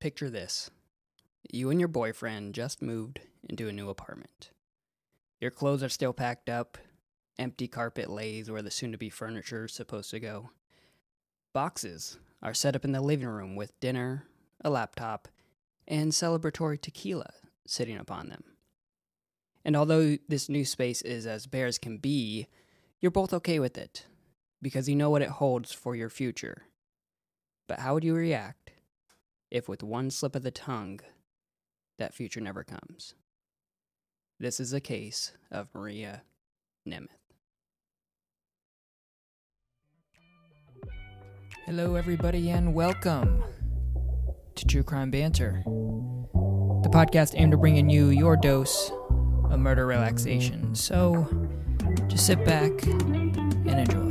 Picture this you and your boyfriend just moved into a new apartment. Your clothes are still packed up, empty carpet lays where the soon to be furniture is supposed to go. Boxes are set up in the living room with dinner, a laptop, and celebratory tequila sitting upon them. And although this new space is as bare as can be, you're both okay with it because you know what it holds for your future. But how would you react if, with one slip of the tongue, that future never comes? This is a case of Maria Nemeth. Hello, everybody, and welcome to True Crime Banter, the podcast aimed at bringing you your dose of murder relaxation. So just sit back and enjoy.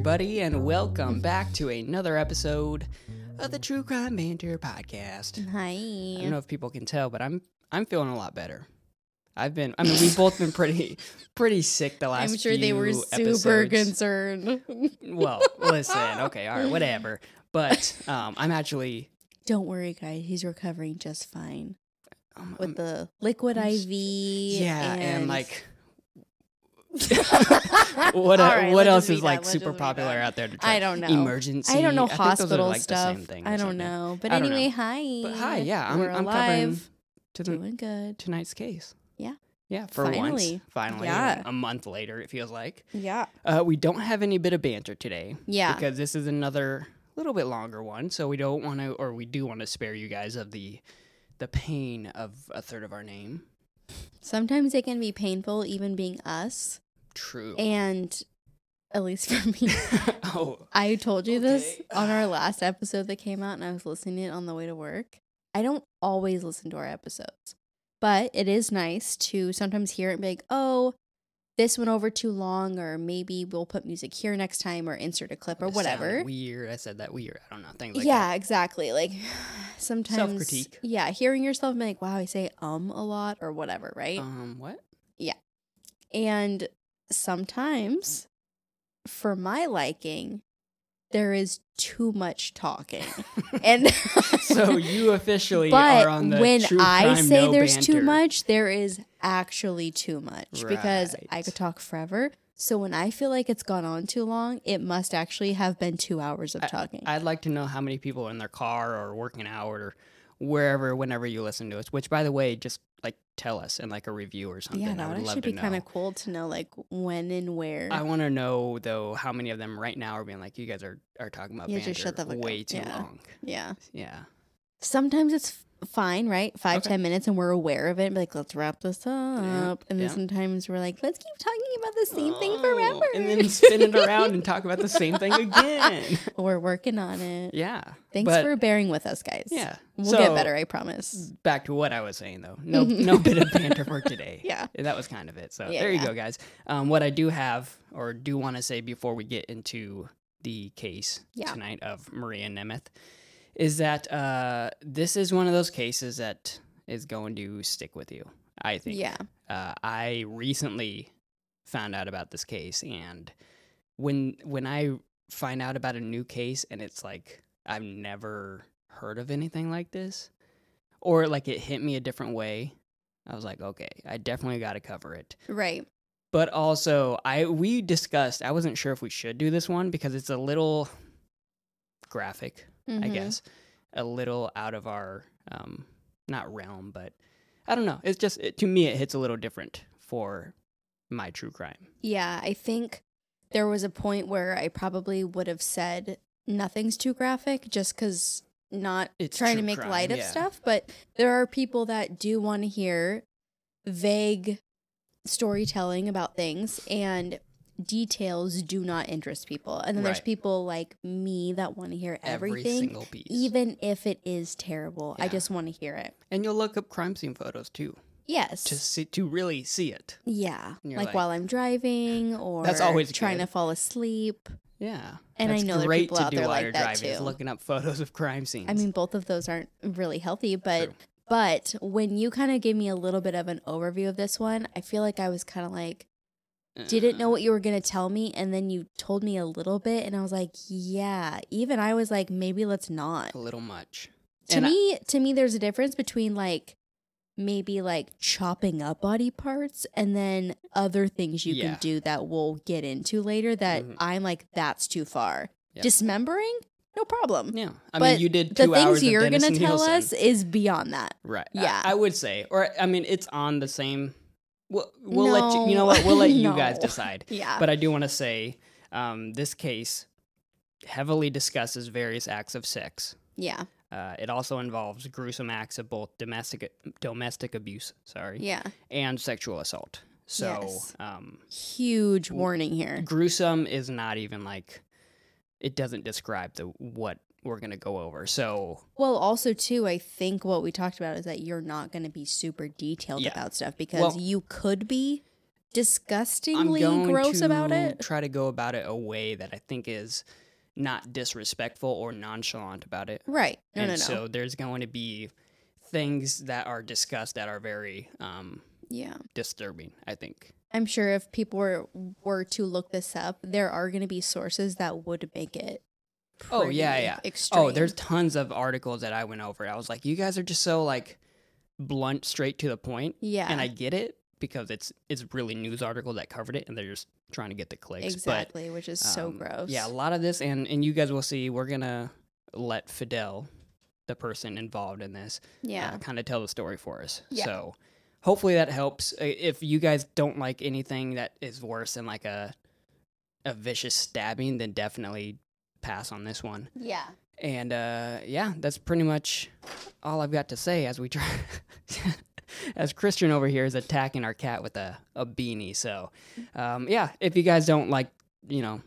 Everybody, and welcome back to another episode of the True Crime Banter podcast. Hi. I don't know if people can tell, but I'm I'm feeling a lot better. I've been. I mean, we've both been pretty pretty sick the last. I'm sure they were super episodes. concerned. Well, listen, okay, all right, whatever. But um, I'm actually Don't worry, guys. He's recovering just fine um, with um, the liquid I'm IV. yeah, and, and like what? what uh, what else is like super popular out there? To try? I don't know. Emergency. I don't know are, hospital like, the stuff. same thing I don't know. But don't anyway, know. hi. But hi, yeah, I'm, We're I'm covering alive. to the Doing good. tonight's case. Yeah. Yeah, for once, Finally. finally, Yeah. a month later, it feels like. Yeah. Uh, we don't have any bit of banter today Yeah. because this is another little bit longer one, so we don't want to, or we do want to spare you guys of the the pain of a third of our name. Sometimes it can be painful, even being us. True. And at least for me, oh, I told you this on our last episode that came out, and I was listening to it on the way to work. I don't always listen to our episodes, but it is nice to sometimes hear it and be like, oh, this went over too long, or maybe we'll put music here next time, or insert a clip, or it whatever. Weird. I said that weird. I don't know things like yeah, that. exactly. Like sometimes Self-critique. Yeah, hearing yourself be like, wow, I say um a lot, or whatever, right? Um, what? Yeah, and sometimes, for my liking, there is too much talking. and so you officially but are on the when I crime say no there's banter. too much, there is actually too much because I could talk forever. So when I feel like it's gone on too long, it must actually have been two hours of talking. I'd like to know how many people are in their car or working out or wherever, whenever you listen to us. Which, by the way, just tell us in like a review or something. yeah, I that would would love actually be kind of cool to know like when and where. I want to know though how many of them right now are being like, you guys are are talking about Yeah, banter just shut the fuck up. way too Yeah. long. yeah. Yeah, sometimes it's fine, right? Five, Okay. ten minutes, and we're aware of it. And be like, let's wrap this up. and then yeah. sometimes we're like, let's keep talking about the same thing Oh, forever. and then spin it around and talk about the same thing again. we're working on it. yeah. Thanks but, for bearing with us, guys. yeah. We'll get better, I promise. Back to what I was saying though. No, no bit of banter for today. Yeah. that was kind of it. So Yeah, there you yeah. go, guys. Um, what I do have or do want to say before we get into the case Yeah. tonight of Maria Nemeth is that uh, this is one of those cases that is going to stick with you. I think. Yeah. Uh, I recently found out about this case, and when when I find out about a new case and it's like I've never heard of anything like this, or like it hit me a different way, I was like, okay, I definitely got to cover it. Right. But also, I we discussed. I wasn't sure if we should do this one because it's a little graphic, I Mhm. guess, a little out of our um, not realm, but I don't know. It's just it, to me, it hits a little different for my true crime. Yeah. I think there was a point where I probably would have said nothing's too graphic just because not It's trying to make crime, light of yeah. stuff. But there are people that do want to hear vague storytelling about things and details do not interest people. And then there's people like me that want to hear Every everything, single piece, even if it is terrible. I just want to hear it. and you'll look up crime scene photos too. Yes. to see to really see it. yeah. Like, like- while I'm driving or That's always trying good. to fall asleep. Yeah, And I know there are great people to out do there while like you're that driving, too. looking up photos of crime scenes. I mean, both of those aren't really healthy, but True. but when you kind of gave me a little bit of an overview of this one, I feel like I was kind of like didn't know what you were going to tell me and then you told me a little bit and I was like, yeah, even I was like maybe let's not. a little much. To And I- me, to me there's a difference between like maybe like chopping up body parts and then other things you Yeah. can do that we'll get into later that Mhm. I'm like that's too far. Yeah. Dismembering? No problem. Yeah, I But mean, you did The two hours things you're going to tell Nielsen. us is beyond that. right? I- Yeah. I, would say, or I mean, it's on the same. We'll, we'll let you. You know what? We'll let you guys decide. Yeah. But I do want to say, um, this case heavily discusses various acts of sex. yeah. Uh, it also involves gruesome acts of both domestic domestic abuse, sorry, Yeah. and sexual assault. So, Yes. um, Huge warning here. gruesome is not even like it doesn't describe the what we're gonna go over. So Well, also too, I think what we talked about is that you're not going to be super detailed Yeah. about stuff because Well- you could be disgustingly going gross to about it. try to go about it a way that I think is not disrespectful or nonchalant about it. Right. No, and no, no. so there's going to be things that are discussed that are very um, yeah. disturbing. I think. I'm sure if people were were to look this up, there are going to be sources that would make it Oh yeah, yeah. extreme. Oh, there's tons of articles that I went over. I was like, you guys are just so like blunt, straight to the point. yeah. And I get it because it's it's really news article that covered it, and they're just trying to get the clicks. exactly, which is But, so um, gross. Yeah, a lot of this, and and you guys will see. We're gonna let Fidel, the person involved in this, Yeah. uh, kind of tell the story for us. Yeah. So hopefully that helps. Uh, If you guys don't like anything that is worse than like a a vicious stabbing, then definitely pass on this one. yeah. And uh, yeah, that's pretty much all I've got to say as we try. as Christian over here is attacking our cat with a, a beanie. So, um, yeah, if you guys don't like, you know,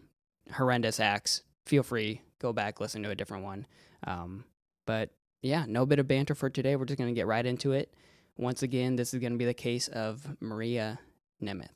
horrendous acts, feel free go back listen to a different one. Um, but yeah, no bit of banter for today. We're just gonna get right into it. Once again, this is gonna be the case of Maria Nemeth.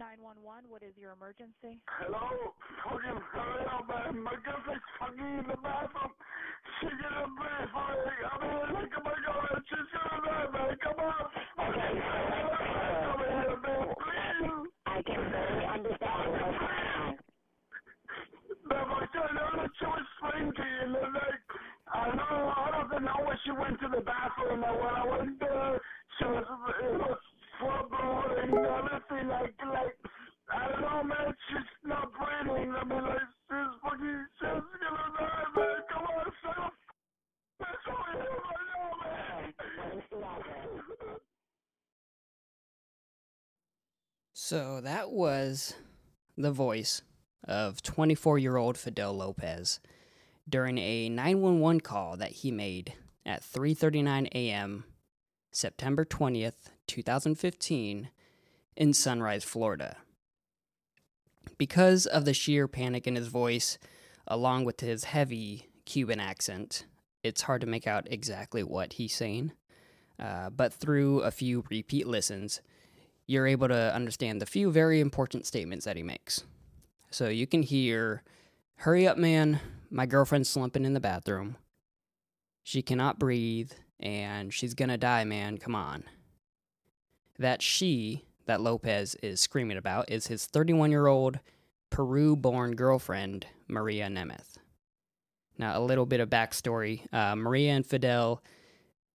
Nine one one. What is your emergency? Hello? Fucking hurry up, man. My girlfriend's fucking in the bathroom. She gonna pay for it. I mean, like, oh my god, she's gonna die, man. Come on. Okay. Come here, man. Please. I can barely understand what's going on. But my God, I know she was slinky and then, like, I know, I don't know when she went to the bathroom and when I went there, she was, it was full of blood and everything, like, So that was the voice of 24 year old Fidel Lopez during a 911 call that he made at 3:39 a.m. September 20th, 2015 in Sunrise, Florida. Because of the sheer panic in his voice along with his heavy Cuban accent, it's hard to make out exactly what he's saying. Uh, but through a few repeat listens, you're able to understand the few very important statements that he makes. So you can hear, Hurry up, man. My girlfriend's slumping in the bathroom. She cannot breathe, and she's gonna die, man. Come on. That she, that Lopez is screaming about, is his 31 year old Peru born girlfriend, Maria Nemeth. Now, a little bit of backstory uh, Maria and Fidel,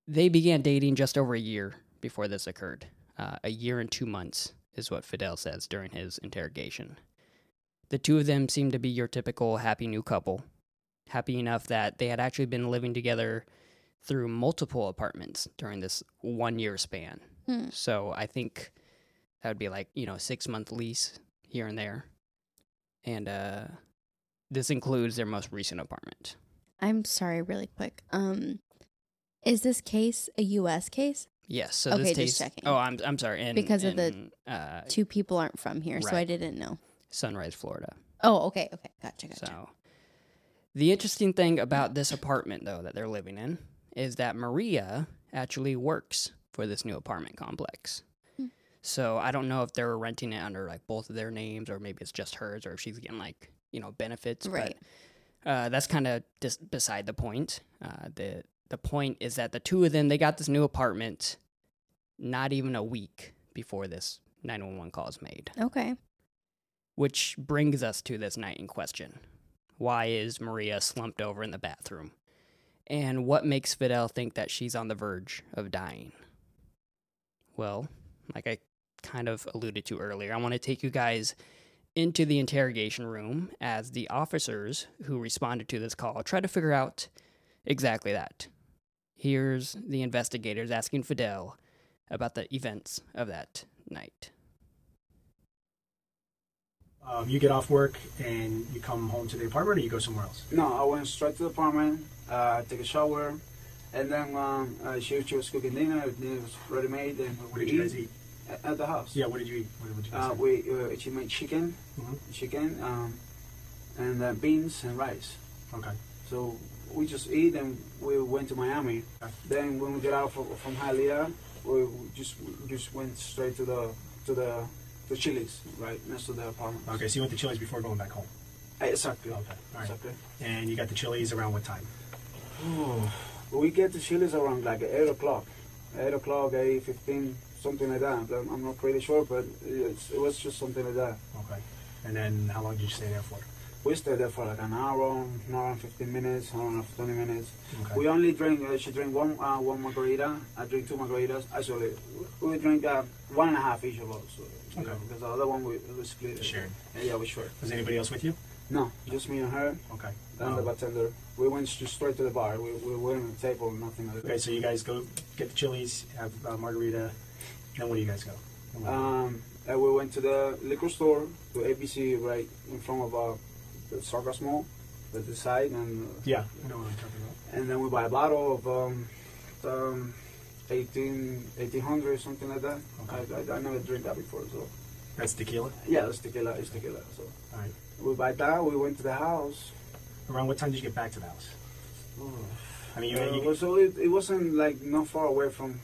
they began dating just over a year before this occurred. Uh, a year and two months is what Fidel says during his interrogation. The two of them seemed to be your typical happy new couple, happy enough that they had actually been living together through multiple apartments during this one year span. Hmm. So I think that would be like, you know, six month lease here and there. And uh, this includes their most recent apartment. I'm sorry, really quick. Um, is this case a U.S. case? Yes. So Okay, this just takes. checking. Oh, I'm I'm sorry. Because of the uh, Two people aren't from here, so I didn't know. Sunrise, Florida. Oh, okay, okay, gotcha, gotcha. So, the interesting thing about this apartment, though, that they're living in, is that Maria actually works for this new apartment complex. Hmm. So I don't know if they're renting it under like both of their names, or maybe it's just hers, or if she's getting like you know benefits. Right. But uh, that's kind of dis- beside the point. Uh, the the point is that the two of them they got this new apartment, not even a week before this nine one one call is made. Okay. Which brings us to this night in question. Why is Maria slumped over in the bathroom? And what makes Fidel think that she's on the verge of dying? Well, like I kind of alluded to earlier, I want to take you guys into the interrogation room as the officers who responded to this call try to figure out exactly that. Here's the investigators asking Fidel about the events of that night. Um, you get off work and you come home to the apartment, or you go somewhere else. No, I went straight to the apartment, uh, take a shower, and then um, uh, she, she was cooking dinner. Dinner was ready made, and What we did you guys eat? At, at the house. Yeah, what did you eat? What, what did you guys Uh, eat? we uh, she made chicken, Mhm. chicken, um, and uh, beans and rice. Okay. So we just eat and we went to Miami. Then when we get out from, from Hialeah, we just we just went straight to the to the to Chili's, right next to the apartment. Okay, so you went to Chili's before going back home. Uh, Exactly. Okay, all right. Exactly. And you got the Chili's around what time? We get to Chili's around like eight o'clock, eight o'clock, eight fifteen, something like that. I'm I'm not pretty sure, but it's, it was just something like that. Okay. And then how long did you stay there for? We stayed there for like an hour, an hour and fifteen minutes, an hour and twenty minutes. Okay. We only drink. Uh, she drink one uh, one margarita. I drink two margaritas. Actually, we drink uh, one and a half each of us. So, Okay. know, because the other one we, we split. it. Shared. Yeah, we shared. Was anybody else with you? No, just me and her Okay. and the Um, bartender. We went straight to the bar. We, we weren't on the table, nothing like okay, so you guys go get the Chili's, have uh, margarita, then where do you guys go? Um, and we went to the liquor store, to ABC, right in front of uh, the Sawgrass Mall, the, the side, and uh, yeah, I know what I'm talking about. and then we buy a bottle of um, um, 18, 1800, or something like that. Okay. I, I, I never drink that before, so That's tequila? yeah, it's tequila, it's tequila. So All right. we buy that. We went to the house. Around what time did you get back to the house? I mean, you, Uh, you, so it, it wasn't like not far away from.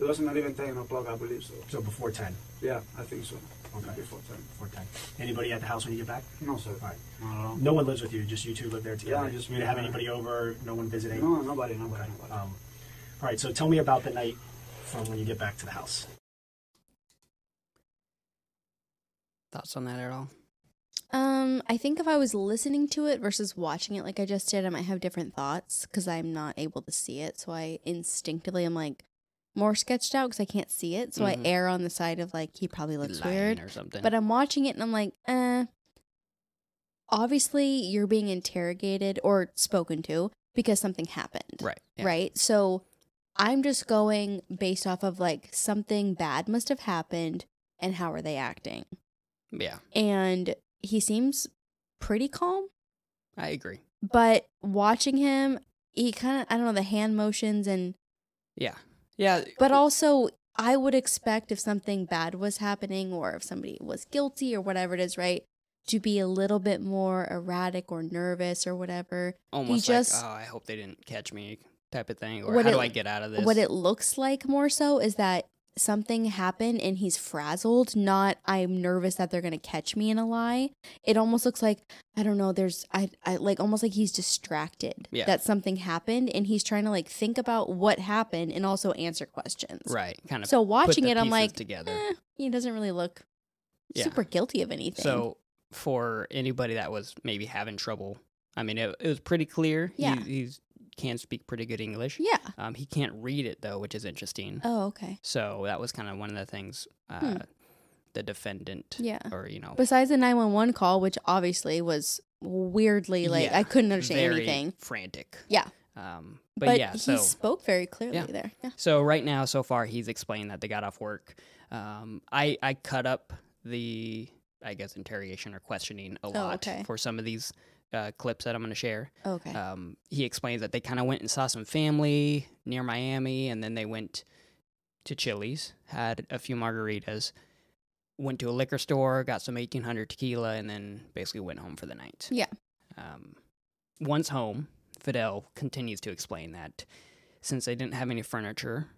It wasn't not even 10 o'clock, I believe. So so before 10, yeah, I think so. Okay. Before 10. before 10. Anybody at the house when you get back? No, sir. All right. Not at all. No one lives with you, just you two live there together. Yeah, just you me didn't have and her. anybody over, no one visiting? No, nobody, nobody, Okay. nobody. Um, all right, so tell me about the night from when you get back to the house. Thoughts on that at all? Um, I think if I was listening to it versus watching it like I just did, I might have different thoughts because I'm not able to see it. So I instinctively am like more sketched out because I can't see it. So Mhm. I err on the side of like he probably looks Lying weird. or something. But I'm watching it and I'm like, uh Obviously, you're being interrogated or spoken to because something happened. right. yeah. Right. So I'm just going based off of like something bad must have happened and how are they acting. Yeah, And he seems pretty calm, I agree. but watching him, he kind of, I don't know, the hand motions and, Yeah, yeah. but also I would expect if something bad was happening or if somebody was guilty or whatever it is, right? To be a little bit more erratic or nervous or whatever. almost just- like, oh, I hope they didn't catch me, type of thing, or how do I get out of this? What it looks like more so is that something happened and he's frazzled, not I'm nervous that they're going to catch me in a lie. It almost looks like I don't know, there's I I like almost like he's distracted Yeah. that something happened and he's trying to like think about what happened and also answer questions. right, kind of. So watching it I'm like together. eh, he doesn't really look Yeah. super guilty of anything. So for anybody that was maybe having trouble, I mean, it, it was pretty clear. Yeah. he he's, can speak pretty good English. yeah. Um, he can't read it though, which is interesting. Oh, okay. So that was kind of one of the things uh, Hmm. the defendant, Yeah. or you know, Besides the 911 call which obviously was weirdly like Yeah, I couldn't understand very anything. frantic. Yeah. Um, but, But, yeah, he so spoke very clearly Yeah. there. Yeah. So right now, so far, he's explained that they got off work. Um, I I cut up the I guess interrogation or questioning a lot Oh, okay. for some of these uh, clips that I'm going to share. Okay. Um, he explains that they kind of went and saw some family near Miami, and then they went to Chili's, had a few margaritas, went to a liquor store, got some 1800 tequila, and then basically went home for the night. Yeah. Um, once home, Fidel continues to explain that since they didn't have any furniture,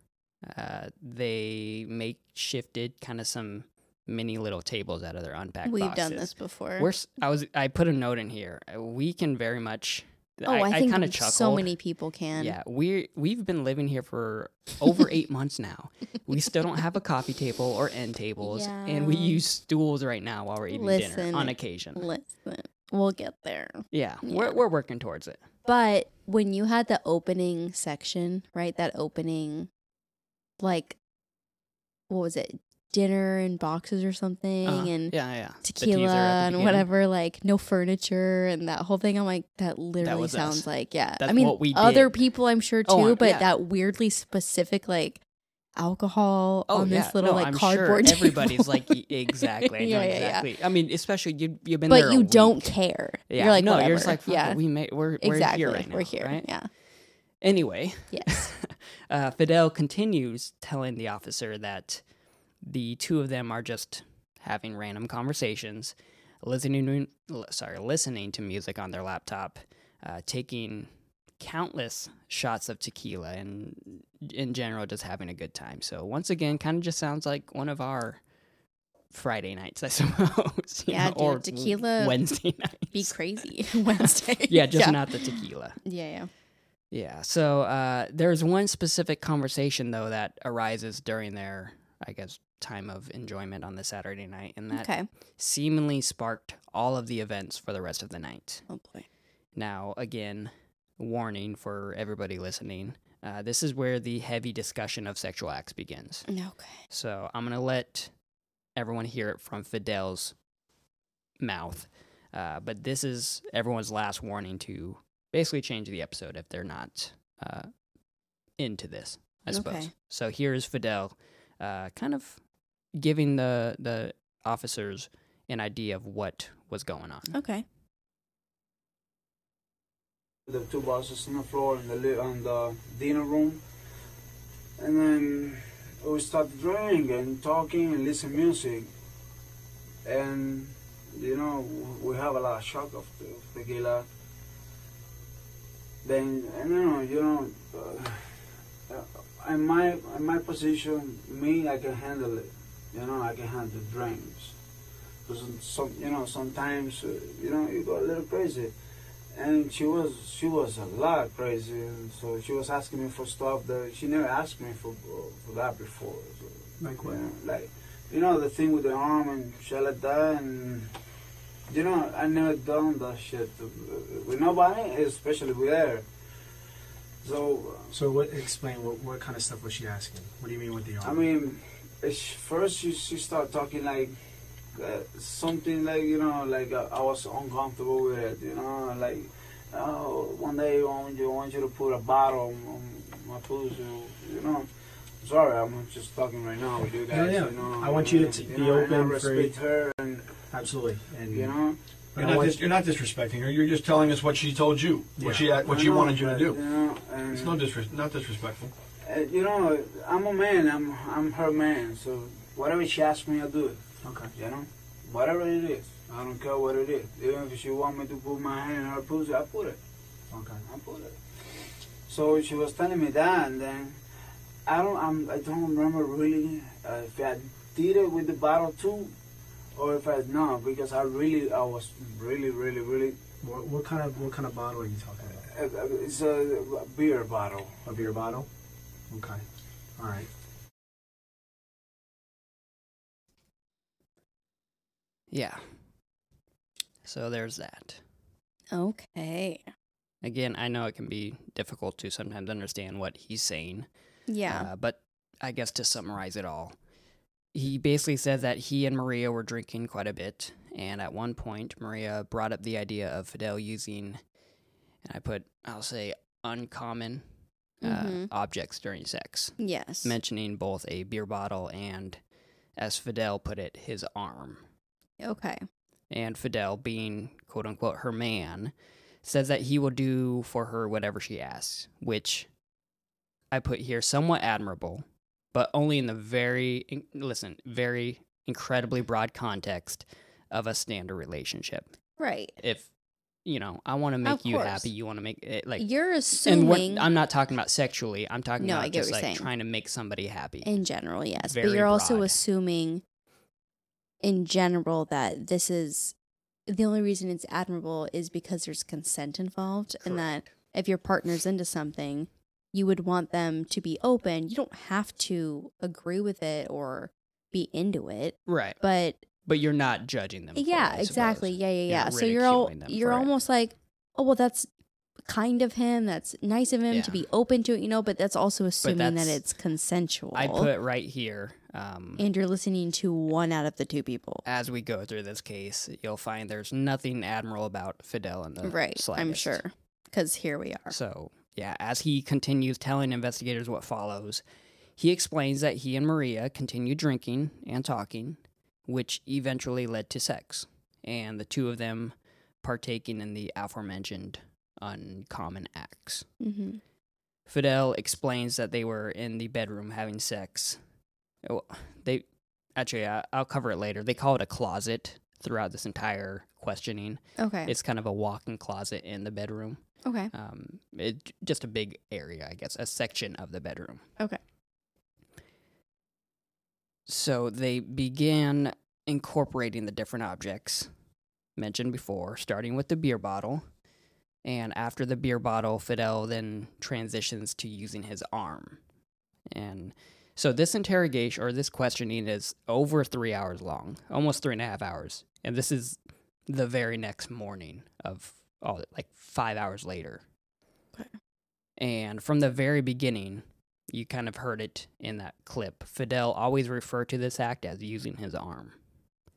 uh, they makeshifted kind of some mini little tables out of their unpacked We've boxes. done this before. We're, I was I put a note in here. We can very much. oh, I, think kind of chuckled. so many people can. Yeah, we we've been living here for over eight months now. We still don't have a coffee table or end tables, and we use stools right now while we're eating Listen, dinner on occasion. Listen, we'll get there. Yeah, Yeah. we're we're working towards it. But when you had the opening section, right? That opening, like, what was it? Dinner and boxes or something, Uh, and yeah, yeah. Tequila and whatever, like no furniture and that whole thing. I'm like, that literally was sounds us. like, yeah. I mean, other people, I'm sure too, Oh, but yeah. that weirdly specific, like alcohol Oh on yeah, this little no, like I'm cardboard. Sure everybody's like exactly, Yeah, yeah, yeah. exactly. I mean, especially you you've been there. but you don't care. Yeah, you're like, no, whatever. you're just like, yeah, it, we may we're we're exactly. here right now. we're here. right? Yeah. Anyway, Yes. uh, Fidel continues telling the officer that the two of them are just having random conversations, listening to, sorry, listening to music on their laptop, uh, taking countless shots of tequila, and in general just having a good time. So once again, kind of just sounds like one of our Friday nights, I suppose. Yeah, know, or dude, tequila Wednesday nights. Be crazy Wednesday. Yeah, just yeah. not the tequila. Yeah, yeah. Yeah. So uh, there's one specific conversation though that arises during their, I guess, time of enjoyment on the Saturday night, and that Okay. seemingly sparked all of the events for the rest of the night. Oh boy. Now, again, warning for everybody listening. Uh, this is where the heavy discussion of sexual acts begins. Okay. So I'm gonna let everyone hear it from Fidel's mouth. Uh, but this is everyone's last warning to basically change the episode if they're not uh, into this, I suppose. Okay. So here's Fidel, uh, kind of giving the the officers an idea of what was going on. Okay. the two boxes on the floor in the li- on the dinner room, and then we start drinking and talking and listen music, and you know we have a lot of shock of the, of tequila. Then and you know you know, uh, in my in my position, me I can handle it. You know I can handle drinks. Because some you know sometimes uh, you know you go a little crazy and she was she was a lot crazy and so she was asking me for stuff that she never asked me for for that before so, Like what? you know, like you know the thing with the arm and shit like that and you know I never done that shit with nobody especially with her so So what? Explain what, what kind of stuff was she asking? What do you mean with the arm? I mean first she she started talking like uh, something like you know like uh, I was uncomfortable with it you know like oh one day I want you I want you to put a bottle on, on my pussy you know sorry I'm just talking right now with you guys yeah. you know I want you to and, t- you be know, and I open for- respect her and absolutely. And you know You're not, dis- you're not disrespecting her. You're just telling us what she told you, Yeah. what she what I she know, wanted you to do. you know It's no disres- not disrespectful. Uh, you know I'm a man I'm I'm her man so whatever she asks me I do it okay. You know, whatever it is, I don't care what it is. Even if she want me to put my hand in her pussy, I put it. Okay. I put it. So she was telling me that, and then I don't, I'm, I don't remember really uh, if I did it with the bottle too, or if I no, because I really, I was really, really, really. What, what kind of what kind of bottle are you talking about? Uh, uh, it's a beer bottle. A beer bottle. Okay. All right. Yeah. So there's that. Okay. Again, I know it can be difficult to sometimes understand what he's saying. Yeah. Uh, but I guess to summarize it all, he basically says that he and Maria were drinking quite a bit. And at one point, Maria brought up the idea of Fidel using, and I put, I'll say, uncommon uh, Mhm. objects during sex, yes. mentioning both a beer bottle and, as Fidel put it, his arm. okay. And Fidel, being quote unquote her man, says that he will do for her whatever she asks, which I put here somewhat admirable but only in the very listen, very incredibly broad context of a standard relationship. Right. If you know, I want to make Of you course. happy, you want to make it like You're and assuming we're, I'm not talking about sexually. I'm talking No, I about get just what like saying. trying to make somebody happy. in general, yes. but Very you're also broad. assuming in general that this is the only reason it's admirable is because there's consent involved and that if your partner's into something, you would want them to be open. You don't have to agree with it or be into it, right. but But you're not judging them. for it, yeah, exactly. suppose. Yeah, yeah, You're yeah. So you're all you're for it. almost like, oh well, that's kind of him. That's nice of him Yeah. to be open to it, you know. But that's also assuming that it's consensual. I put right here. Um, and you're listening to one out of the two people. as we go through this case, you'll find there's nothing admirable about Fidel in the right. I'm sure. Because here we are. So, yeah, as he continues telling investigators what follows, he explains that he and Maria continued drinking and talking, which eventually led to sex, and the two of them partaking in the aforementioned uncommon acts. hmm Fidel explains that they were in the bedroom having sex. Oh, They actually, I, I'll cover it later. They call it a closet throughout this entire questioning. Okay. It's kind of a walk-in closet in the bedroom. okay. Um, it, just a big area, I guess, a section of the bedroom. Okay. So they began incorporating the different objects mentioned before, starting with the beer bottle. And after the beer bottle, Fidel then transitions to using his arm. And so this interrogation or this questioning is over three hours long, almost three and a half hours. And this is the very next morning of all like five hours later. Okay. And from the very beginning, you kind of heard it in that clip. Fidel always referred to this act as using his arm.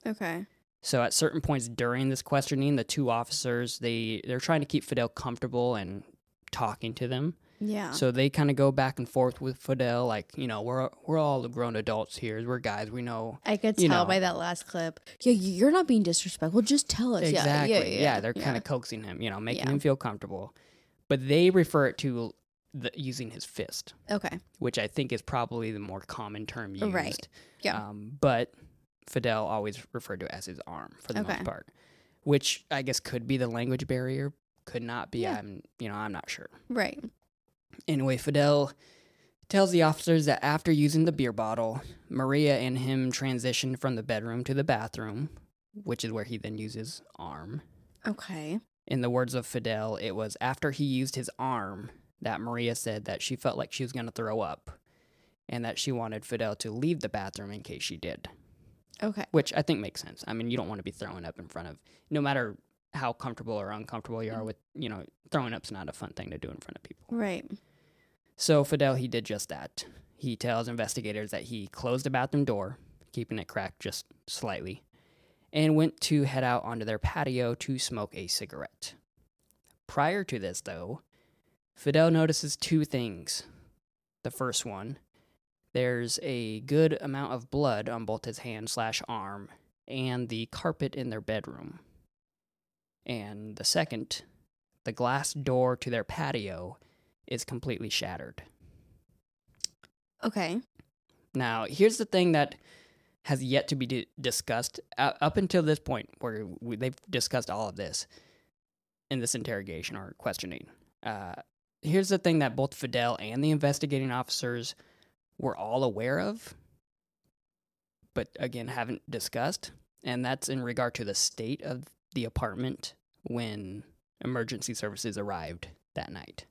Okay. So at certain points during this questioning, the two officers they they're trying to keep Fidel comfortable and talking to them. Yeah. So they kind of go back and forth with Fidel, like you know we're we're all grown adults here. We're guys. We know I could tell know. by that last clip. Yeah, you're not being disrespectful. Just tell us. Yeah, exactly. Yeah, yeah, yeah. they're kind of coaxing him, you know, making Yeah. him feel comfortable. But they refer it to the, using his fist, Okay. which I think is probably the more common term used. Right. Yeah. Um, but Fidel always referred to it as his arm for the Okay. most part, which I guess could be the language barrier, could not be. Yeah. I'm, you know, I'm not sure. Right. Anyway, Fidel tells the officers that after using the beer bottle, Maria and him transitioned from the bedroom to the bathroom, which is where he then uses arm. Okay. In the words of Fidel, it was after he used his arm that Maria said that she felt like she was going to throw up and that she wanted Fidel to leave the bathroom in case she did, Okay. which I think makes sense. I mean, you don't want to be throwing up in front of, no matter how comfortable or uncomfortable you are mm-hmm. with, you know, throwing up's not a fun thing to do in front of people. Right. So Fidel, he did just that. He tells investigators that he closed the bathroom door, keeping it cracked just slightly, and went to head out onto their patio to smoke a cigarette. Prior to this, though, Fidel notices two things. The first one, there's a good amount of blood on both his hand slash arm and the carpet in their bedroom. And the second, the glass door to their patio is completely shattered. Okay. Now, here's the thing that has yet to be di- discussed uh, up until this point, where we, they've discussed all of this in this interrogation or questioning. Uh, here's the thing that both Fidel and the investigating officers were all aware of, but again, haven't discussed. And that's in regard to the state of the apartment when emergency services arrived that night.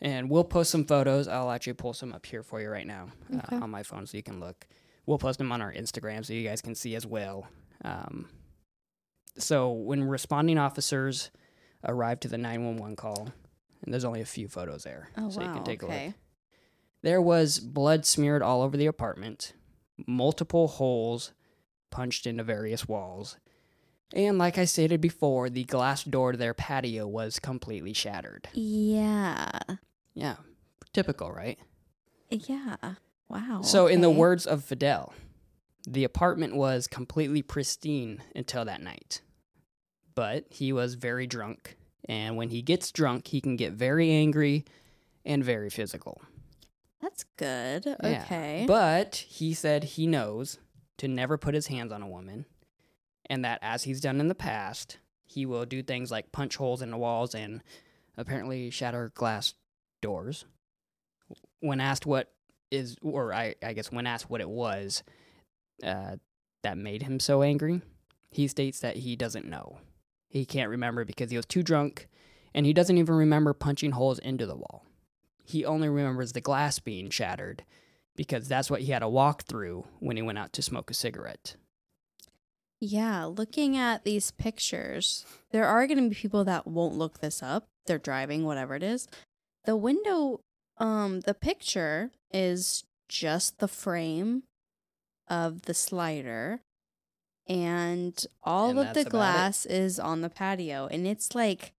And we'll post some photos. I'll actually pull some up here for you right now Okay. uh, on my phone so you can look. We'll post them on our Instagram so you guys can see as well. Um, so, when responding officers arrived to the 911 call, and there's only a few photos there, Oh so wow. you can take a look. There was blood smeared all over the apartment, multiple holes punched into various walls. And like I stated before, the glass door to their patio was completely shattered. Yeah. Yeah, typical, right? Yeah. Wow. So, in the words of Fidel, the apartment was completely pristine until that night. But he was very drunk, and when he gets drunk, he can get very angry and very physical. That's good. Yeah. Okay. But he said he knows to never put his hands on a woman, and that as he's done in the past, he will do things like punch holes in the walls and apparently shatter glass doors. When asked what is, or I, I guess when asked what it was uh, that made him so angry, he states that he doesn't know. He can't remember because he was too drunk, and he doesn't even remember punching holes into the wall. He only remembers the glass being shattered because that's what he had to walk through when he went out to smoke a cigarette. Yeah, looking at these pictures, there are going to be people that won't look this up. They're driving, whatever it is. The window, um, the picture is just the frame of the slider, and all And of the glass is on the patio, and it's like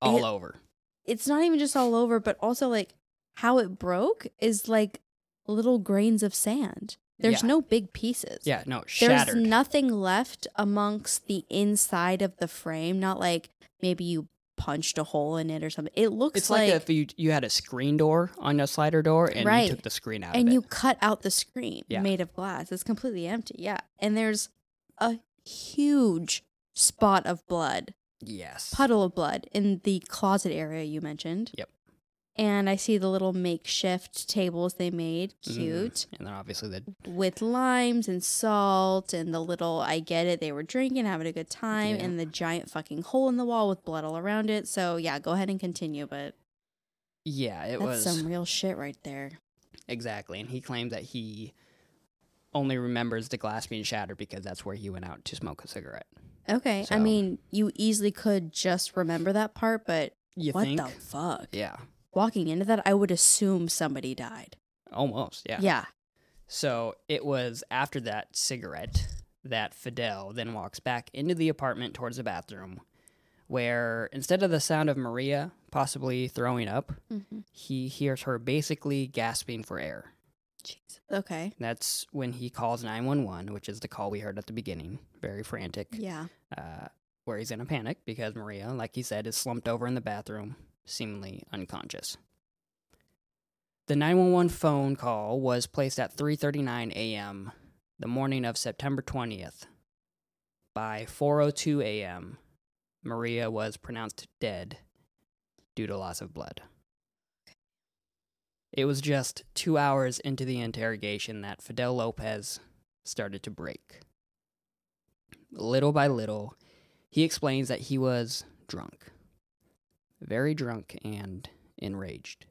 All It- over. it's not even just all over, but also like how it broke is like little grains of sand. There's Yeah. no big pieces. Yeah, no, There's nothing left amongst the inside of the frame. Not like maybe you punched a hole in it or something. It looks it's like, like, if you you had a screen door on a slider door and Right. you took the screen out and you cut out the screen Yeah. made of glass. It's completely empty. Yeah. And there's a huge spot of blood, Yes. puddle of blood in the closet area you mentioned. Yep. And I see the little makeshift tables they made, Mhm. cute, And then obviously the with limes and salt and the little, I get it, they were drinking, having a good time, Yeah. and the giant fucking hole in the wall with blood all around it. So, yeah, go ahead and continue, but yeah, it that's was some real shit right there. exactly. And he claimed that he only remembers the glass being shattered because that's where he went out to smoke a cigarette. Okay. I mean, you easily could just remember that part, but You what think? the fuck? Yeah. Walking into that, I would assume somebody died. Almost, yeah. Yeah. So it was after that cigarette that Fidel then walks back into the apartment towards the bathroom, where instead of the sound of Maria possibly throwing up, Mhm. he hears her basically gasping for air. Jeez. Okay. That's when he calls 911, which is the call we heard at the beginning. Very frantic. Yeah. Uh, where he's in a panic because Maria, like he said, is slumped over in the bathroom, seemingly unconscious. The 911 phone call was placed at 3:39 a.m. the morning of September 20th. By 4:02 a.m., Maria was pronounced dead due to loss of blood. It was just 2 hours into the interrogation that Fidel Lopez started to break. Little by little, he explains that he was drunk. Very drunk and enraged.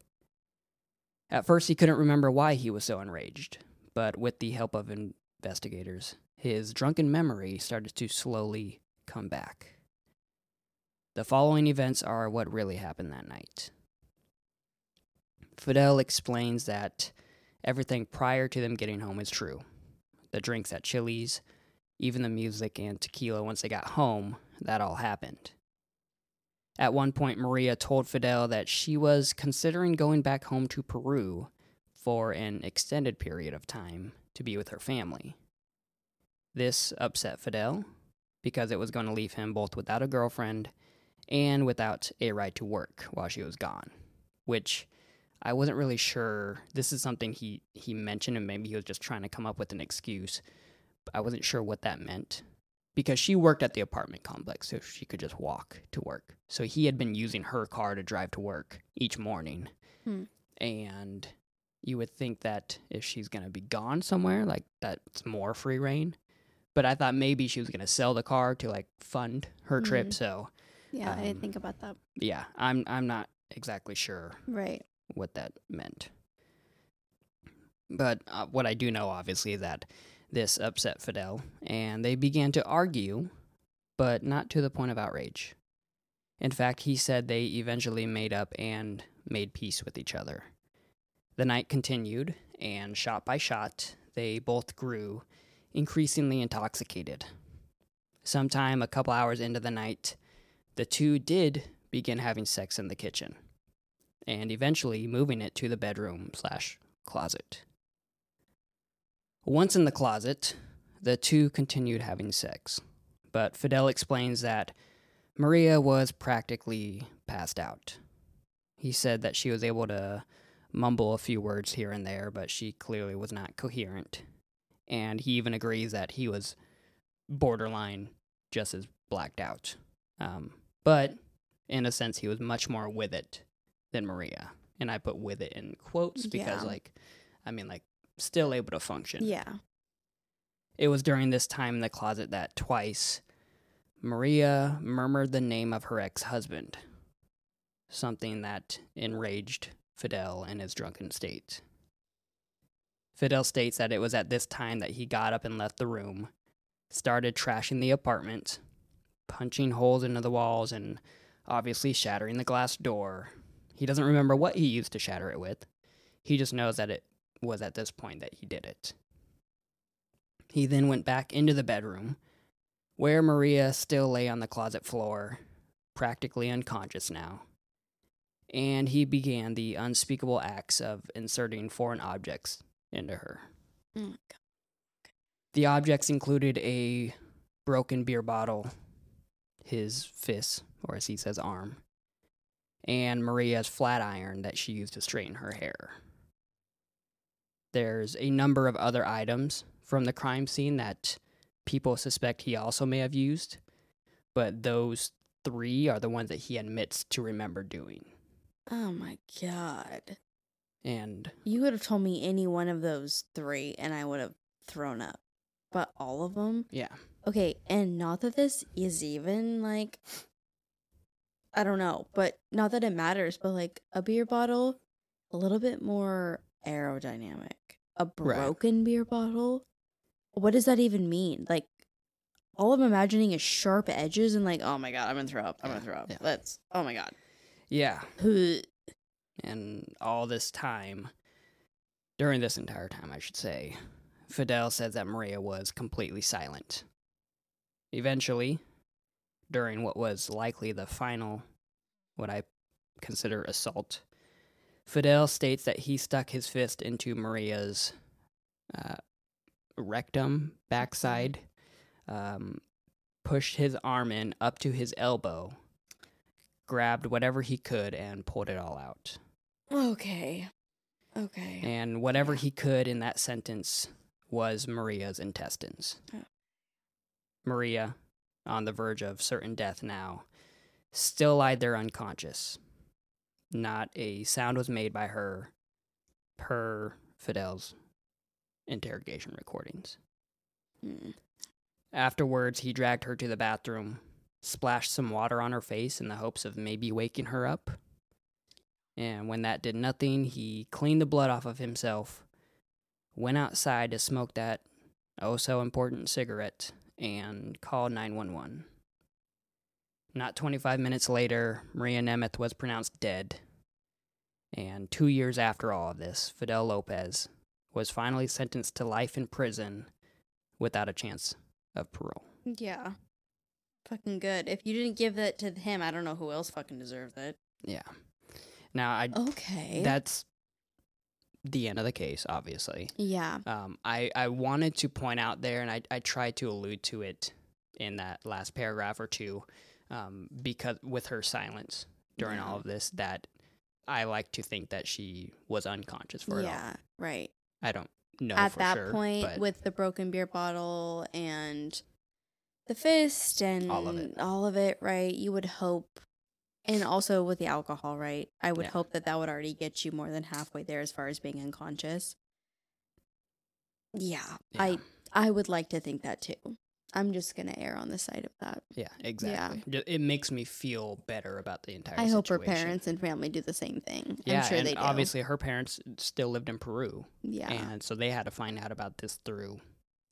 At first, he couldn't remember why he was so enraged, but with the help of investigators, his drunken memory started to slowly come back. The following events are what really happened that night. Fidel explains that everything prior to them getting home is true. The drinks at Chili's, even the music and tequila once they got home, that all happened. At one point, Maria told Fidel that she was considering going back home to Peru for an extended period of time to be with her family. This upset Fidel because it was going to leave him both without a girlfriend and without a right to work while she was gone, which I wasn't really sure. This is something he, he mentioned, and maybe he was just trying to come up with an excuse. I wasn't sure what that meant because she worked at the apartment complex, so she could just walk to work. So he had been using her car to drive to work each morning. Hmm. And you would think that if she's going to be gone somewhere, like that's more free reign. But I thought maybe she was going to sell the car to like fund her trip. Mhm. So Yeah, I Um, didn't think about that. yeah, I'm I'm not exactly sure Right. What that meant. But uh, what I do know, obviously, that this upset Fidel, and they began to argue, but not to the point of outrage. In fact, he said they eventually made up and made peace with each other. The night continued, and shot by shot, they both grew increasingly intoxicated. Sometime a couple hours into the night, the two did begin having sex in the kitchen and eventually moving it to the bedroom slash closet. Once in the closet, the two continued having sex, but Fidel explains that Maria was practically passed out. He said that she was able to mumble a few words here and there, but she clearly was not coherent. And he even agrees that he was borderline just as blacked out. Um, but in a sense, he was much more with it than Maria. And I put with it in quotes because, Yeah. like, I mean, like, still able to function. Yeah. It was during this time in the closet that twice Maria murmured the name of her ex husband, something that enraged Fidel in his drunken state. Fidel states that it was at this time that he got up and left the room, started trashing the apartment, punching holes into the walls, and obviously shattering the glass door. He doesn't remember what he used to shatter it with. He just knows that it was at this point that he did it. He then went back into the bedroom, where Maria still lay on the closet floor, practically unconscious now. And he began the unspeakable acts of inserting foreign objects into her. Oh. The objects included a broken beer bottle, his fist, or as he says, arm, and Maria's flat iron that she used to straighten her hair. There's a number of other items from the crime scene that people suspect he also may have used, but those three are the ones that he admits to remember doing. Oh my god. And You would have told me any one of those three and I would have thrown up. But all of them? yeah, Okay, and not that this is even like I don't know, but not that it matters, but like a beer bottle, a little bit more aerodynamic. A broken beer bottle, what does that even mean? Like all I'm imagining is sharp edges and like, oh my god, I'm gonna throw up. I'm gonna throw up. yeah. Let's oh my god. yeah, And all this time, during this entire time, I should say, Fidel says that Maria was completely silent. Eventually, during what was likely the final, what I consider assault, Fidel states that he stuck his fist into Maria's uh, rectum, backside, um, pushed his arm in up to his elbow, grabbed whatever he could, and pulled it all out. Okay. Okay. And whatever he could in that sentence was Maria's intestines. Oh. Maria, on the verge of certain death now, still lied there unconscious. Not a sound was made by her per Fidel's interrogation recordings. Mm. Afterwards, he dragged her to the bathroom, splashed some water on her face in the hopes of maybe waking her up. And when that did nothing, he cleaned the blood off of himself, went outside to smoke that oh so important cigarette, and call 911. Not 25 minutes later, Maria Nemeth was pronounced dead. And two years after all of this, Fidel Lopez was finally sentenced to life in prison without a chance of parole. Yeah. Fucking good. If you didn't give that to him, I don't know who else fucking deserved it. Yeah. Now I Okay. that's the end of the case, obviously. yeah. Um, I I wanted to point out there, and I I tried to allude to it in that last paragraph or two, um, because with her silence during all of this, that I like to think that she was unconscious for it all. yeah. Right. I don't know At that sure, point, but with the broken beer bottle and the fist and All of it. all of it, right? You would hope. And also with the alcohol, right? I would Yeah. hope that that would already get you more than halfway there as far as being unconscious. Yeah, yeah, I I would like to think that too. I'm just gonna err on the side of that. yeah, exactly. Ju- It makes me feel better about the entire. I hope her parents and family do the same thing. Yeah, I'm sure and they do. obviously her parents still lived in Peru. yeah. and so they had to find out about this through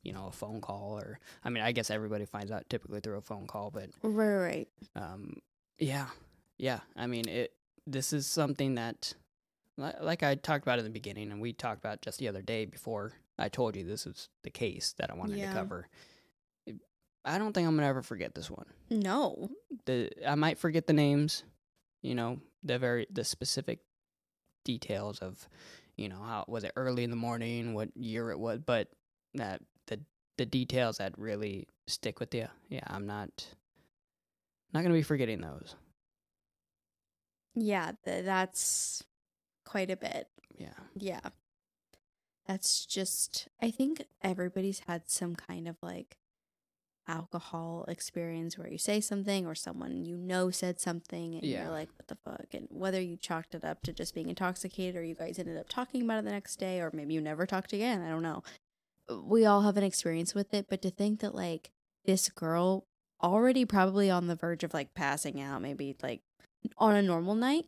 you know a phone call or i mean i guess everybody finds out typically through a phone call but right, right. um yeah yeah i mean it this is something that like i talked about in the beginning and we talked about just the other day before i told you this is the case that i wanted Yeah. to cover i don't think i'm gonna ever forget this one No. the i might forget the names you know the very the specific details of you know how was it early in the morning what year it was but that the the details that really stick with you yeah i'm not not gonna be forgetting those Yeah, th- that's quite a bit. Yeah. Yeah. That's just I think everybody's had some kind of like alcohol experience where you say something or someone you know said something and Yeah. you're like what the fuck and whether you chalked it up to just being intoxicated or you guys ended up talking about it the next day or maybe you never talked again I don't know we all have an experience with it but to think that like this girl already probably on the verge of like passing out maybe like on a normal night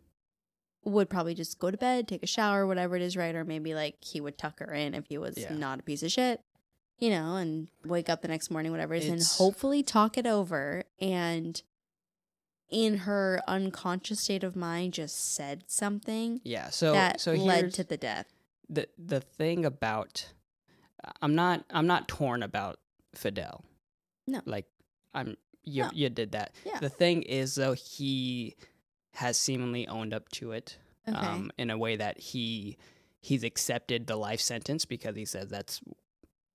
would probably just go to bed, take a shower, whatever it is, right? Or maybe like he would tuck her in if he was Yeah. not a piece of shit, you know, and wake up the next morning, whatever it is, and hopefully talk it over. And in her unconscious state of mind, just said something Yeah. So that so led to the death. the the thing about uh, I'm not I'm not torn about Fidel. No. Like I'm you No. you did that. Yeah. The thing is though he has seemingly owned up to it Okay. um in a way that he he's accepted the life sentence because he says that's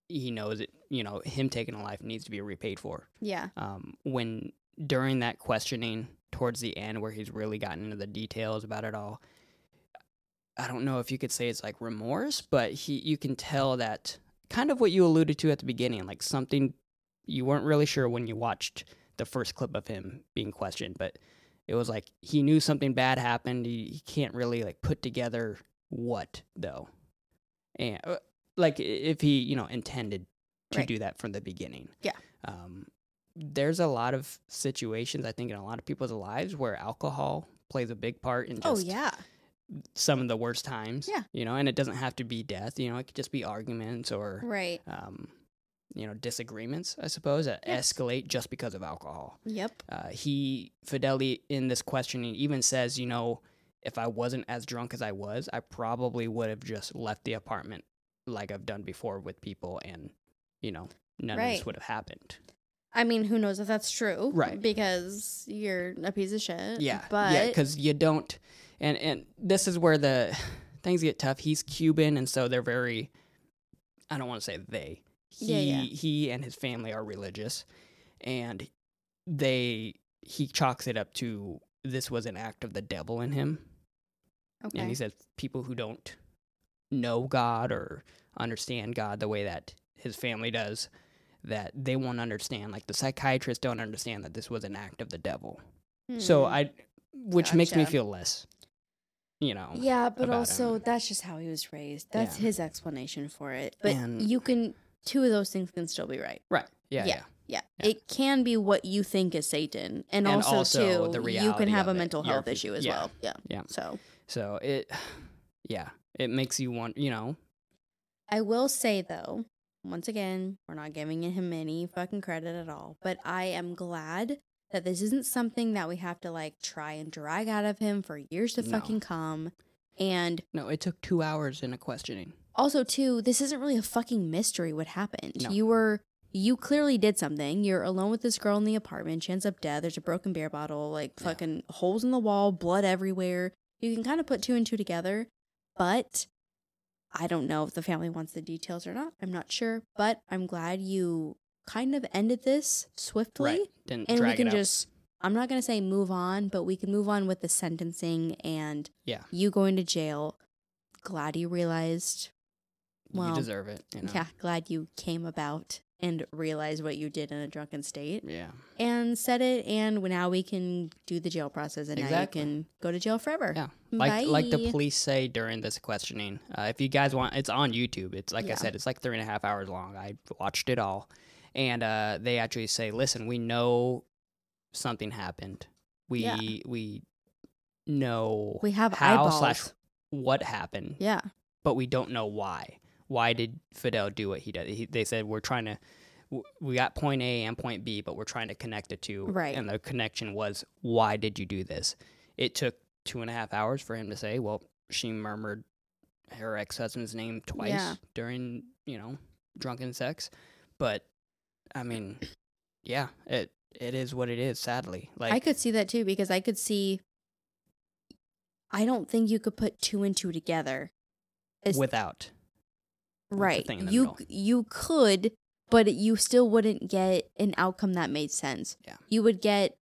he knows it you know him taking a life needs to be repaid for yeah. um, when during that questioning towards the end where he's really gotten into the details about it all i don't know if you could say it's like remorse but he you can tell that kind of what you alluded to at the beginning like something you weren't really sure when you watched the first clip of him being questioned but it was like he knew something bad happened he, he can't really like put together what though and uh, like if he you know intended to Right. do that from the beginning Yeah. um, there's a lot of situations I think in a lot of people's lives where alcohol plays a big part in just Oh yeah. some of the worst times. Yeah. You know, and it doesn't have to be death, you know, it could just be arguments or Right. um, you know, disagreements, I suppose, that Yes. escalate just because of alcohol. Yep. Uh, he Fidelity in this questioning even says, you know, if I wasn't as drunk as I was, I probably would have just left the apartment like I've done before with people and, you know, none of this would have happened. I mean, who knows if that's true? Right. Because you're a piece of shit. Yeah, But yeah, because you don't, and and this is where the things get tough. He's Cuban, and so they're very. I don't want to say they. He Yeah, yeah. he and his family are religious, and they he chalks it up to this was an act of the devil in him, okay. and he says people who don't know God or understand God the way that his family does, that they won't understand. Like the psychiatrists don't understand that this was an act of the devil. So Hmm. I, which makes me feel less, you know. Yeah, but also him. that's just how he was raised. That's Yeah. his explanation for it. But And- you can two of those things can still be right. Right. Yeah. Yeah. Yeah. Yeah. It can be what you think is Satan. And, And also, also too, you can have a it. mental health issue as yeah. well. Yeah. Yeah. So So it, yeah, it makes you want, you know, I will say though, once again, we're not giving him any fucking credit at all. But I am glad that this isn't something that we have to like try and drag out of him for years to No. fucking come. And no, it took two hours in a questioning. Also too, this isn't really a fucking mystery what happened. No. You were you clearly did something. You're alone with this girl in the apartment. She ends up dead. There's a broken beer bottle, like Yeah. fucking holes in the wall, blood everywhere. You can kind of put two and two together, but I don't know if the family wants the details or not. I'm not sure, but I'm glad you kind of ended this swiftly Right. Didn't and we can just I'm not going to say move on, but we can move on with the sentencing and Yeah. you going to jail. Glad you realized well, you deserve it. You know? yeah, glad you came about and realized what you did in a drunken state Yeah. and said it. And now we can do the jail process, and Exactly. now you can go to jail forever. Yeah. Like like the police say during this questioning. Uh, if you guys want, it's on YouTube. It's like Yeah. I said, it's like three and a half hours long. I watched it all, and uh, they actually say, "Listen, we know something happened. We Yeah. we know We have how eyeballs. slash what happened, Yeah, but we don't know why. Why did Fidel do what he did? He, they said we're trying to. We got point A and point B, but we're trying to connect the two. Right. And the connection was, why did you do this? It took two and a half hours for him to say, well, she murmured her ex husband's name twice Yeah. during, you know, drunken sex. But, I mean, yeah, it it is what it is, sadly. Like, I could see that too because I could see. I don't think you could put two and two together. As- without. Right, you middle. you could, but you still wouldn't get an outcome that made sense. Yeah. you would get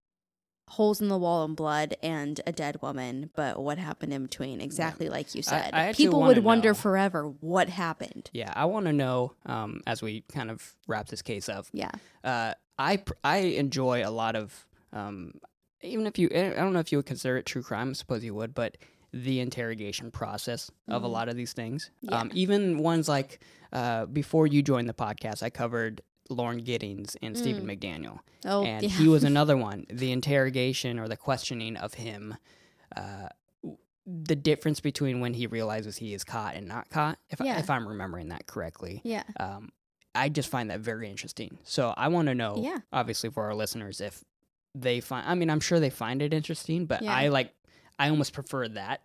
holes in the wall and blood and a dead woman, but what happened in between? Exactly like you said. I actually People would wonder know. forever what happened. Yeah, I want to know um, as we kind of wrap this case up. Yeah. Uh, I I enjoy a lot of um, even if you I don't know if you would consider it true crime. I suppose you would, but the interrogation process of a Mhm. lot of these things. Yeah. Um, even ones like uh, before you joined the podcast, I covered Lauren Giddings and Stephen McDaniel, Oh, and yeah. he was another one. The interrogation or the questioning of him. Uh, the difference between when he realizes he is caught and not caught, if, Yeah. I, if I'm remembering that correctly, yeah. um, I just find that very interesting. So I want to know, Yeah. obviously, for our listeners, if they find. I mean, I'm sure they find it interesting, but Yeah. I like. I almost prefer that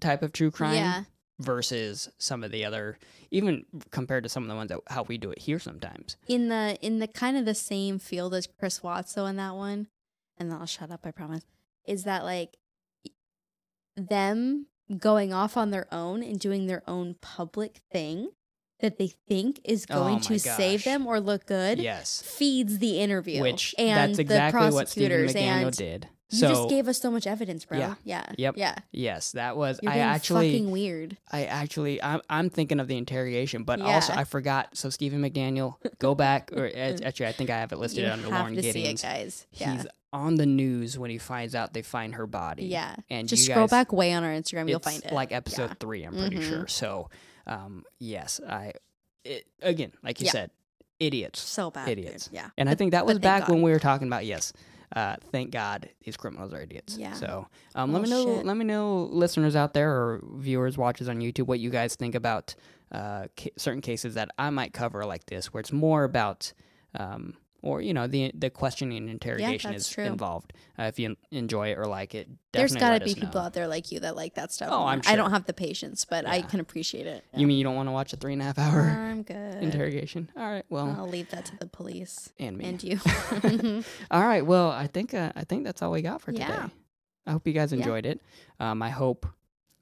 type of true crime Yeah. versus some of the other, even compared to some of the ones that how we do it here sometimes. In the in the kind of the same field as Chris Watts though in that one, and then I'll shut up, I promise. Is that like them going off on their own and doing their own public thing that they think is Oh going my to save them or look good Yes, feeds the interview which and that's exactly the what Stephen prosecutors McDaniel and did. You So just gave us so much evidence bro Yeah. yeah Yep. yeah yes, that was. you're I actually. fucking weird I actually, I'm, I'm thinking of the interrogation, but also I forgot. So Stephen McDaniel, go back, or actually, I think I have it listed you under have Lauren to Giddings. see it guys yeah He's on the news when he finds out they find her body. yeah and just scroll guys- back way on our instagram you'll find it like episode Yeah. three. I'm pretty Mhm. sure. So, um, yes, I, it, again, like you Yeah. said, idiots, so bad dude. idiots. yeah and I think that was back when we were talking about yes. Uh, thank God these criminals are idiots. Yeah. So, um, let me know. shit. Let me know, listeners out there or viewers, watchers on YouTube, what you guys think about uh, ca- certain cases that I might cover like this, where it's more about, um, or you know, the the questioning and interrogation that's is true. involved. Uh, if you enjoy it or like it, there's got to be people know. out there like you that like that stuff. Oh. I'm sure. I don't have the patience, but I can appreciate it. You mean you don't want to watch a three and a half hour I'm good. interrogation? All right. Well, I'll leave that to the police and me. and you. All right. Well, I think uh, I think that's all we got for today. Yeah. I hope you guys Yeah. enjoyed it. Um, I hope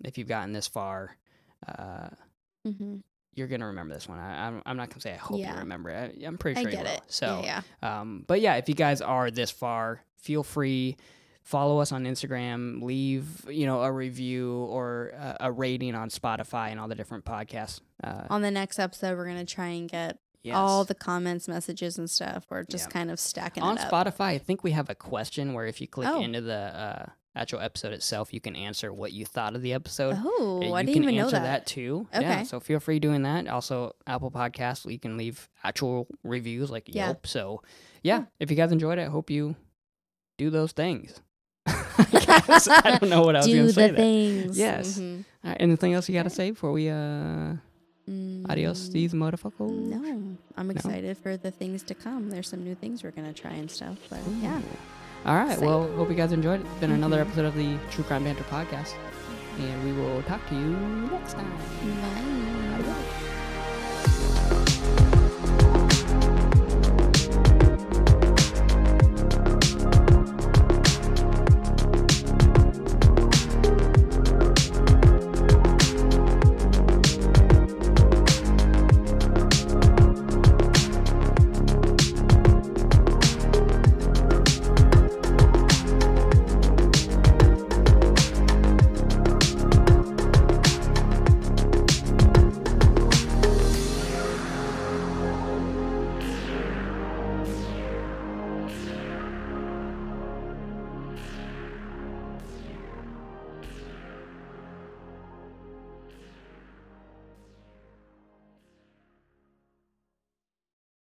if you've gotten this far, uh, hmm you're gonna remember this one. I, I'm, I'm not gonna say I hope Yeah. you remember it. I, I'm pretty I sure get you will. it. So, yeah, um, but yeah, if you guys are this far, feel free. Follow us on Instagram. Leave you know a review or a, a rating on Spotify and all the different podcasts. Uh, On the next episode, we're gonna try and get yes. all the comments, messages, and stuff. We're just Yeah. kind of stacking on it up. Spotify, I think we have a question where if you click Oh. into the uh, actual episode itself, you can answer what you thought of the episode. Oh, Uh, I didn't can even know answer that. too. Yeah, Okay. so feel free doing that. Also, Apple Podcasts, you can leave actual reviews like Yeah. Yelp. So, yeah, Yeah. if you guys enjoyed it, I hope you do those things. I guess. I don't know what I was Do going to the say. there. things. Yes. Mhm. All right, anything else you got to say before we uh adios, Mm, these motherfuckers? No, I'm excited for the things to come. There's some new things we're gonna try and stuff. But yeah, Ooh. All right. Well, hope you guys enjoyed it. It's been another Mhm. episode of the True Crime Banter podcast, and we will talk to you next time. bye.